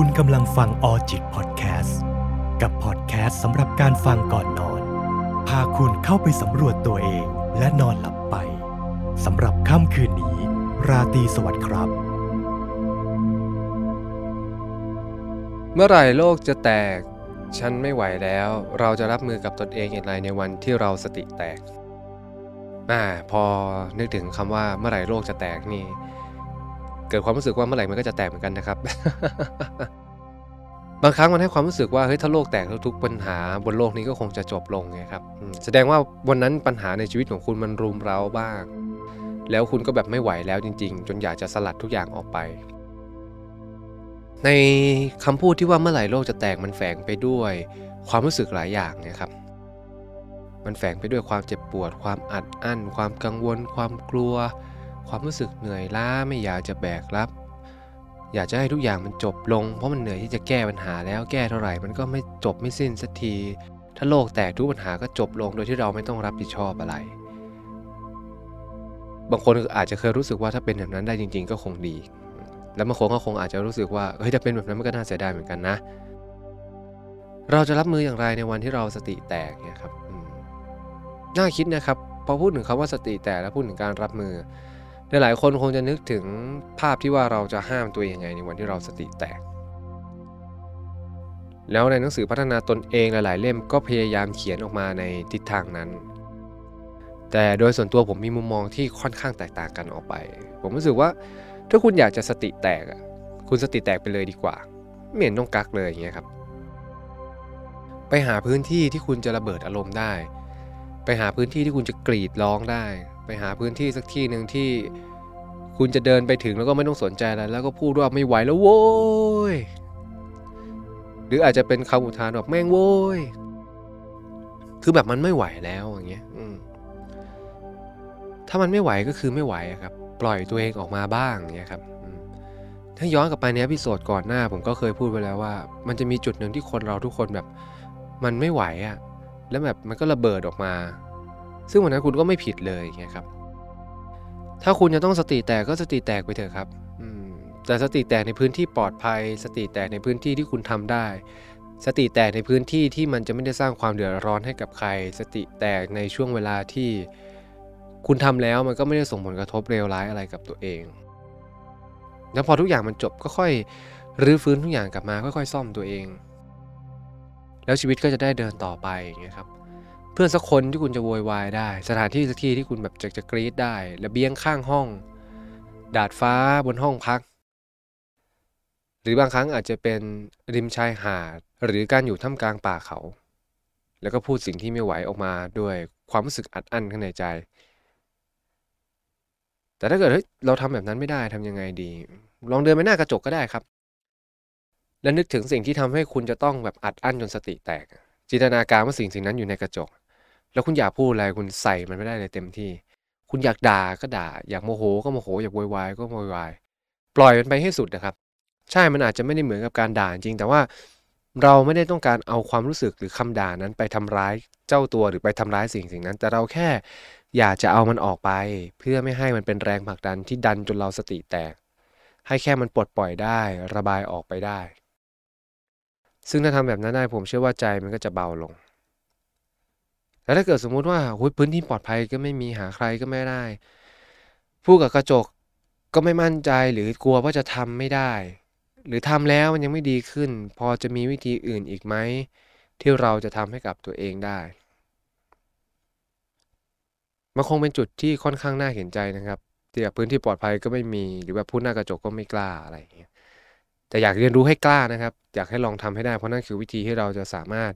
คุณกำลังฟังออจิตพอดแคสต์กับพอดแคสต์สำหรับการฟังก่อนนอน พาคุณเข้าไปสำรวจตัวเองและนอนหลับไปสำหรับค่ำคืนนี้ ราตรีสวัสดิ์ครับ เมื่อไหร่โลกจะแตก ฉันไม่ไหวแล้ว เราจะรับมือกับตนเองอย่างไรในวันที่เราสติแตกอ่าพอนึกถึงคำว่าเมื่อไหร่โลกจะแตกนี่ เกิดความรู้สึกว่าเมื่อไหร่มันก็จะแตกเหมือนกันนะครับ บางครั้งมันให้ความรู้สึกว่าเฮ้ยถ้าโลกแตกทุกปัญหาบนโลกนี้ก็คงจะจบลงไงครับแสดงว่าวันนั้นปัญหาในชีวิตของคุณมันรุมเร้าบ้าง แล้วคุณก็แบบไม่ไหวแล้วจริง ๆ จนอยากจะสลัดทุกอย่างออกไป ในคำพูดที่ว่าเมื่อไหร่โลกจะแตกมันแฝงไปด้วย ความรู้สึกหลายอย่างนะครับมันแฝงไปด้วยความเจ็บปวด ความอัดอั้น ความกังวล ความกลัว ความรู้สึกเหนื่อยล้าไม่อยากจะแบกรับ อยากจะให้ทุกอย่างมันจบลง เพราะมันเหนื่อยที่จะแก้ปัญหาแล้วแก้เท่าไหร่มันก็ไม่จบไม่สิ้นสักที ถ้าโลกแตกทุกปัญหาก็จบลงโดยที่เราไม่ต้องรับผิดชอบอะไร บางคนอาจจะเคยรู้สึกว่าถ้าเป็นแบบนั้นได้จริง ๆ ก็คงดี แล้วบางคนก็คงอาจจะรู้สึกว่าเฮ้ยถ้าเป็นแบบนั้นมันก็น่าเสียดายเหมือนกันนะ เราจะรับมืออย่างไรในวันที่เราสติแตกเนี่ยครับน่าคิดนะครับพอพูดถึงคำว่าสติแตกแล้วพูดถึงการรับมือ หลายคนคงจะนึกถึงภาพที่ว่าเราจะห้ามตัวเองยังไงในวันที่เราสติแตก แล้วในหนังสือพัฒนาตนเองหลาย ๆ เล่มก็พยายามเขียนออกมาในทิศทางนั้น แต่โดยส่วนตัวผมมีมุมมองที่ค่อนข้างแตกต่างกันออกไป ผมรู้สึกว่าถ้าคุณอยากจะสติแตกคุณสติแตกไปเลยดีกว่า ไม่เห็นต้องกักเลยอย่างเงี้ยครับ ไปหาพื้นที่ที่คุณจะระเบิดอารมณ์ได้ ไปหาพื้นที่ที่คุณจะกรีดร้องได้ ไปหาพื้นที่สักที่หนึ่งที่คุณจะเดินไปถึงแล้วก็ไม่ต้องสนใจอะไรแล้วก็พูดว่าไม่ไหวแล้วโว้ยหรืออาจจะเป็นคำอุทานแบบแม่งโว้ยคือแบบมันไม่ไหวแล้วอย่างเงี้ยอืถ้ามันไม่ไหวก็คือไม่ไหวครับ ปล่อยตัวเองออกมาบ้างเงี้ยครับถ้าย้อนกลับไปในอพิโซดก่อนหน้า ผมก็เคยพูดไปแล้วว่า มันจะมีจุดหนึ่งที่คนเราทุกคนแบบ มันไม่ไหวอะแล้วแบบมันก็ระเบิดออกมา ซึ่งวันนั้นคุณก็ไม่ผิดเลยเงี้ยครับ ถ้าคุณจะต้องสติแตกก็สติแตกไปเถอะครับอืมแต่สติแตกในพื้นที่ปลอดภัย สติแตกในพื้นที่ที่คุณทำได้ สติแตกในพื้นที่ที่มันจะไม่ได้สร้างความเดือดร้อนให้กับใคร สติแตกในช่วงเวลาที่คุณทำแล้วมันก็ไม่ได้ส่งผลกระทบเลวร้ายอะไรกับตัวเอง แล้วพอทุกอย่างมันจบก็ค่อยรื้อฟื้นทุกอย่างกลับมาค่อยๆ ซ่อมตัวเอง แล้วชีวิตก็จะได้เดินต่อไปอย่างเงี้ยครับ เพื่อนสักคนที่คุณจะโวยวายได้ สถานที่สักที่ที่คุณแบบจะจะกรี๊ดได้ระเบียงข้างห้อง ดาดฟ้าบนห้องพัก หรือบางครั้งอาจจะเป็นริมชายหาด หรือการอยู่ท่ามกลางป่าเขา แล้วก็พูดสิ่งที่ไม่ไหวออกมาด้วยความรู้สึกอัดอั้นข้างในใจ แต่ถ้าเกิดเฮ้ยเราทำแบบนั้นไม่ได้ทำยังไงดี ลองเดินไปหน้ากระจกก็ได้ครับ แล้วนึกถึงสิ่งที่ทำให้คุณจะต้องแบบอัดอั้นจนสติแตกจินตนาการว่าสิ่งสิ่งนั้นอยู่ในกระจก แล้วคุณอยากพูดอะไรคุณใส่มันไม่ได้เลยเต็มที่ คุณอยากด่าก็ด่า อยากโมโหก็โมโห อยากโวยวายก็โวยวาย ปล่อยมันไปให้สุดนะครับ ใช่ มันอาจจะไม่ได้เหมือนกับการด่าจริง แต่ว่าเราไม่ได้ต้องการเอาความรู้สึกหรือคำด่านั้นไปทำร้ายเจ้าตัวหรือไปทำร้ายสิ่งสิ่งนั้น แต่เราแค่อยากจะเอามันออกไป เพื่อไม่ให้มันเป็นแรงผลักดันที่ดันจนเราสติแตก ให้แค่มันปลดปล่อยได้ ระบายออกไปได้ ซึ่งถ้าทำแบบนั้นได้ผมเชื่อว่าใจมันก็จะเบาลง แล้วถ้าเกิดสมมุติว่าพื้นที่ปลอดภัยก็ไม่มีหาใครก็ไม่ได้พูดกับกระจกก็ไม่มั่นใจหรือกลัวว่าจะทำไม่ได้ หรือทำแล้วมันยังไม่ดีขึ้น พอจะมีวิธีอื่นอีกไหมที่เราจะทำให้กับตัวเองได้มันคงเป็นจุดที่ค่อนข้างน่าเห็นใจนะครับที่แบบพื้นที่ปลอดภัยก็ไม่มีหรือแบบพูดหน้ากระจกก็ไม่กล้าอะไรอย่างเงี้ยแต่อยากเรียนรู้ให้กล้านะครับ อยากให้ลองทำให้ได้เพราะนั่นคือวิธีที่เราจะสามารถ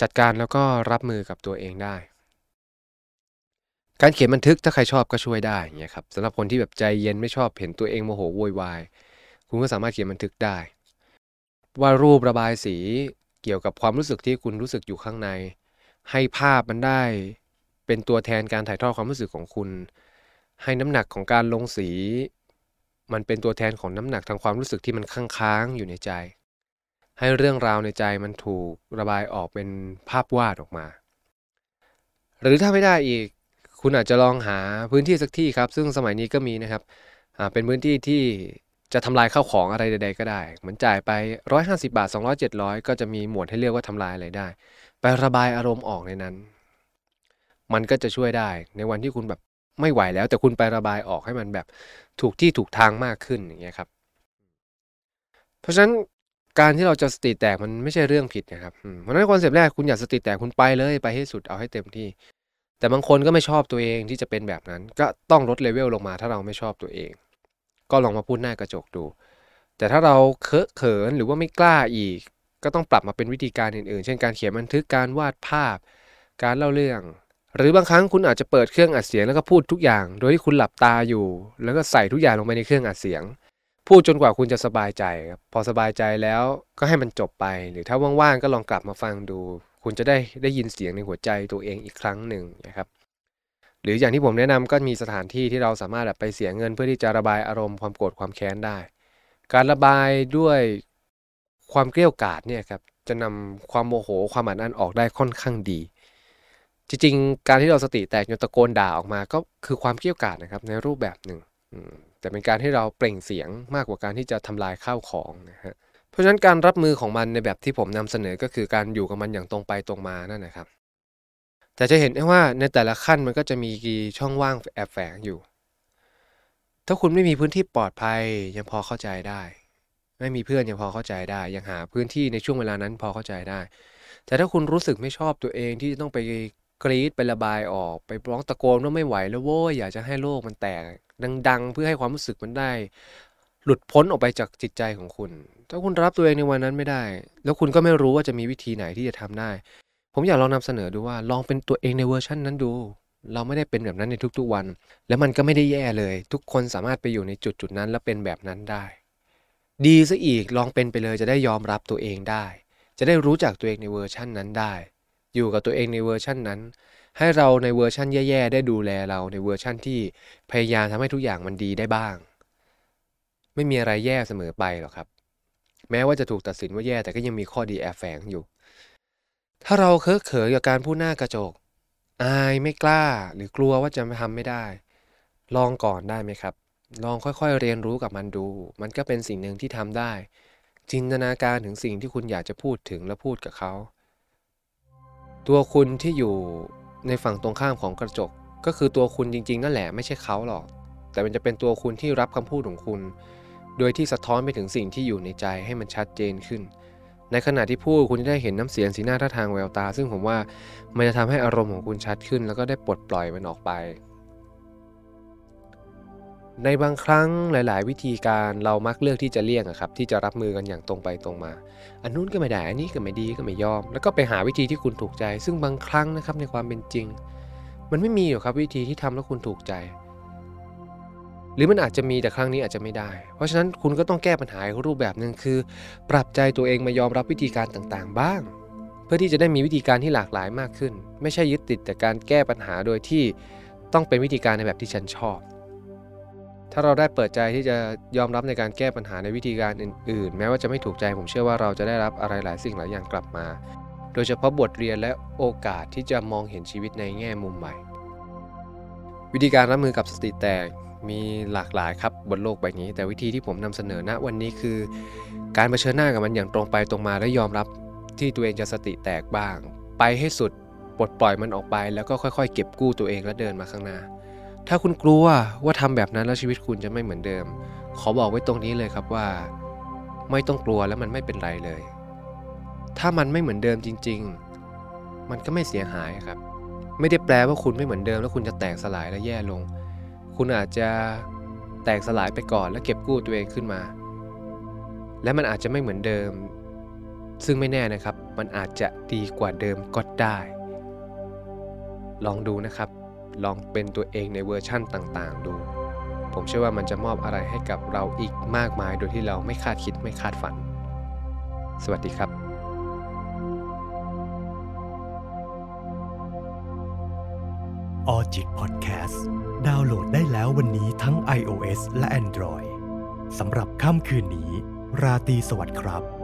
จัดการแล้วก็รับมือกับตัวเองได้ การเขียนบันทึกถ้าใครชอบก็ช่วยได้เงี้ยครับสำหรับคนที่แบบใจเย็นไม่ชอบเห็นตัวเองโมโหโวยวายคุณก็สามารถเขียนบันทึกได้ว่ารูประบายสีเกี่ยวกับความรู้สึกที่คุณรู้สึกอยู่ข้างใน ให้ภาพมันได้ เป็นตัวแทนการถ่ายทอดความรู้สึกของคุณ ให้น้ำหนักของการลงสี มันเป็นตัวแทนของน้ำหนักทางความรู้สึกที่มันค้างๆอยู่ในใจ ให้เรื่องราวในใจมันถูกระบายออกเป็นภาพวาดออกมา หรือถ้าไม่ได้อีก คุณอาจจะลองหาพื้นที่สักที่ครับ ซึ่งสมัยนี้ก็มีนะครับเป็นพื้นที่ที่จะทำลายข้าวของอะไรใด ๆ ก็ได้ เหมือนจ่ายไป 150 บาท 200 700 ก็จะมีหมวดให้เลือกว่าทำลายอะไรได้ ไประบายอารมณ์ออกในนั้น มันก็จะช่วยได้ในวันที่คุณแบบไม่ไหวแล้ว แต่คุณไประบายออกให้มันแบบถูกที่ถูกทางมากขึ้นอย่างเงี้ยครับ เพราะฉะนั้น การที่เราจะสติแตกมันไม่ใช่เรื่องผิดนะครับเพราะฉะนั้น concept แรกคุณอยากสติแตกคุณไปเลยไปให้สุดเอาให้เต็มที่ แต่บางคนก็ไม่ชอบตัวเองที่จะเป็นแบบนั้น ก็ต้องลดเลเวลลงมาถ้าเราไม่ชอบตัวเอง ก็ลองมาพูดหน้ากระจกดู แต่ถ้าเราเคอะเขินหรือว่าไม่กล้าอีก ก็ต้องปรับมาเป็นวิธีการอื่นๆ เช่นการเขียนบันทึกการวาดภาพ การเล่าเรื่อง หรือบางครั้งคุณอาจจะเปิดเครื่องอัดเสียงแล้วก็พูดทุกอย่าง โดยที่คุณหลับตาอยู่ แล้วก็ใส่ทุกอย่างลงไปในเครื่องอัดเสียง พูดจนกว่าคุณจะสบายใจครับพอสบายใจแล้วก็ให้มันจบไป หรือถ้าว่างๆก็ลองกลับมาฟังดู คุณจะได้ได้ยินเสียงในหัวใจตัวเองอีกครั้งหนึ่งนะครับ หรืออย่างที่ผมแนะนำก็มีสถานที่ที่เราสามารถแบบไปเสียเงินเพื่อที่จะระบายอารมณ์ความโกรธความแค้นได้ การระบายด้วยความเกลี้ยกล่อมเนี่ยครับจะนำความโมโหความอัดอั้นออกได้ค่อนข้างดี จริงๆ การที่เราสติแตกจนตะโกนด่าออกมาก็คือความเกลี้ยกล่อมนะครับในรูปแบบหนึ่ง แต่เป็นการให้เราเปล่งเสียงมากกว่าการที่จะทำลายข้าวของนะฮะเพราะฉะนั้นการรับมือของมันในแบบที่ผมนำเสนอก็คือการอยู่กับมันอย่างตรงไปตรงมานั่นนะครับ แต่จะเห็นได้ว่าในแต่ละขั้นมันก็จะมีช่องว่างแอบแฝงอยู่ ถ้าคุณไม่มีพื้นที่ปลอดภัยยังพอเข้าใจได้ ไม่มีเพื่อนยังพอเข้าใจได้ ยังหาพื้นที่ในช่วงเวลานั้นพอเข้าใจได้ แต่ถ้าคุณรู้สึกไม่ชอบตัวเองที่จะต้องไป กรีดไประบายออก ไปร้องตะโกนว่าไม่ไหวแล้วโว้ยอยากจะให้โลกมันแตกดัง ๆ เพื่อให้ความรู้สึกมันได้ หลุดพ้นออกไปจากจิตใจของคุณ ถ้าคุณรับตัวเองในวันนั้นไม่ได้ แล้วคุณก็ไม่รู้ว่าจะมีวิธีไหนที่จะทำได้ ผมอยากลองนำเสนอดูว่าลองเป็นตัวเองในเวอร์ชันนั้นดู เราไม่ได้เป็นแบบนั้นในทุกๆวัน แล้วมันก็ไม่ได้แย่เลย ทุกคนสามารถไปอยู่ในจุดจุดนั้นแล้วเป็นแบบนั้นได้ ดีซะอีกลองเป็นไปเลยจะได้ยอมรับตัวเองได้ จะได้รู้จักตัวเองในเวอร์ชันนั้นได้ อยู่กับตัวเองในเวอร์ชันนั้น ให้เราในเวอร์ชั่นแย่ๆได้ดูแลเราในเวอร์ชั่นที่พยายามทำให้ทุกอย่างมันดีได้บ้าง ไม่มีอะไรแย่เสมอไปหรอกครับ แม้ว่าจะถูกตัดสินว่าแย่แต่ก็ยังมีข้อดีแอบแฝงอยู่ ถ้าเราเคอะเขินกับการพูดหน้ากระจก อายไม่กล้าหรือกลัวว่าจะทำไม่ได้ ลองก่อนได้ไหมครับ ลองค่อยๆเรียนรู้กับมันดู มันก็เป็นสิ่งหนึ่งที่ทำได้จินตนาการถึงสิ่งที่คุณอยากจะพูดถึงและพูดกับเขา ตัวคุณที่อยู่ในฝั่งตรงข้ามของกระจก ก็คือตัวคุณจริง ๆ นั่นแหละไม่ใช่เขาหรอก แต่มันจะเป็นตัวคุณที่รับคำพูดของคุณ โดยที่สะท้อนไปถึงสิ่งที่อยู่ในใจให้มันชัดเจนขึ้น ในขณะที่พูดคุณจะได้เห็นน้ำเสียงสีหน้าท่าทางแววตา ซึ่งผมว่ามันจะทำให้อารมณ์ของคุณชัดขึ้น แล้วก็ได้ปลดปล่อยมันออกไป ในบางครั้งหลาย ๆ วิธีการเรามักเลือกที่จะเลี่ยงครับที่จะรับมือกันอย่างตรงไปตรงมา อันนู้นก็ไม่ได้อันนี้ก็ไม่ดีก็ไม่ยอม แล้วก็ไปหาวิธีที่คุณถูกใจ ซึ่งบางครั้งนะครับในความเป็นจริง มันไม่มีหรอกครับวิธีที่ทำแล้วคุณถูกใจ หรือมันอาจจะมีแต่ครั้งนี้อาจจะไม่ได้ เพราะฉะนั้นคุณก็ต้องแก้ปัญหารูปแบบหนึ่งคือ ปรับใจตัวเองมายอมรับวิธีการต่าง ๆ บ้าง เพื่อที่จะได้มีวิธีการที่หลากหลายมากขึ้น ไม่ใช่ยึดติดแต่การแก้ปัญหาโดยที่ต้องเป็นวิธีการในแบบที่ฉันชอบ ถ้าเราได้เปิดใจที่จะยอมรับในการแก้ปัญหาในวิธีการอื่น ๆ แม้ว่าจะไม่ถูกใจผมเชื่อว่าเราจะได้รับอะไรหลายสิ่งหลายอย่างกลับมา โดยเฉพาะบทเรียนและโอกาสที่จะมองเห็นชีวิตในแง่มุมใหม่ วิธีการรับมือกับสติแตกมีหลากหลายครับบนโลกใบนี้ แต่วิธีที่ผมนำเสนอณวันนี้คือ การเผชิญหน้ากับมันอย่างตรงไปตรงมาและยอมรับที่ตัวเองจะสติแตกบ้าง ไปให้สุดปลดปล่อยมันออกไปแล้วก็ค่อย ๆ เก็บกู้ตัวเองและเดินมาข้างหน้า ถ้าคุณกลัวว่าทำแบบนั้นแล้วชีวิตคุณจะไม่เหมือนเดิม ขอบอกไว้ตรงนี้เลยครับว่า ไม่ต้องกลัวแล้วมันไม่เป็นไรเลย ถ้ามันไม่เหมือนเดิมจริง ๆ มันก็ไม่เสียหายครับ ไม่ได้แปลว่าคุณไม่เหมือนเดิม แล้วคุณจะแตกสลายและแย่ลง คุณอาจจะแตกสลายไปก่อนแล้วเก็บกู้ตัวเองขึ้นมา และมันอาจจะไม่เหมือนเดิม ซึ่งไม่แน่นะครับ มันอาจจะดีกว่าเดิมก็ได้ ลองดูนะครับ ลองเป็นตัวเองในเวอร์ชั่นต่างๆ ดู ผมเชื่อว่ามันจะมอบอะไรให้กับเราอีกมากมาย โดยที่เราไม่คาดคิดไม่คาดฝัน สวัสดีครับ Alljit Podcast ดาวน์โหลดได้แล้ววันนี้ทั้ง iOS และ Android สำหรับค่ำคืนนี้ ราตรีสวัสดิ์ครับ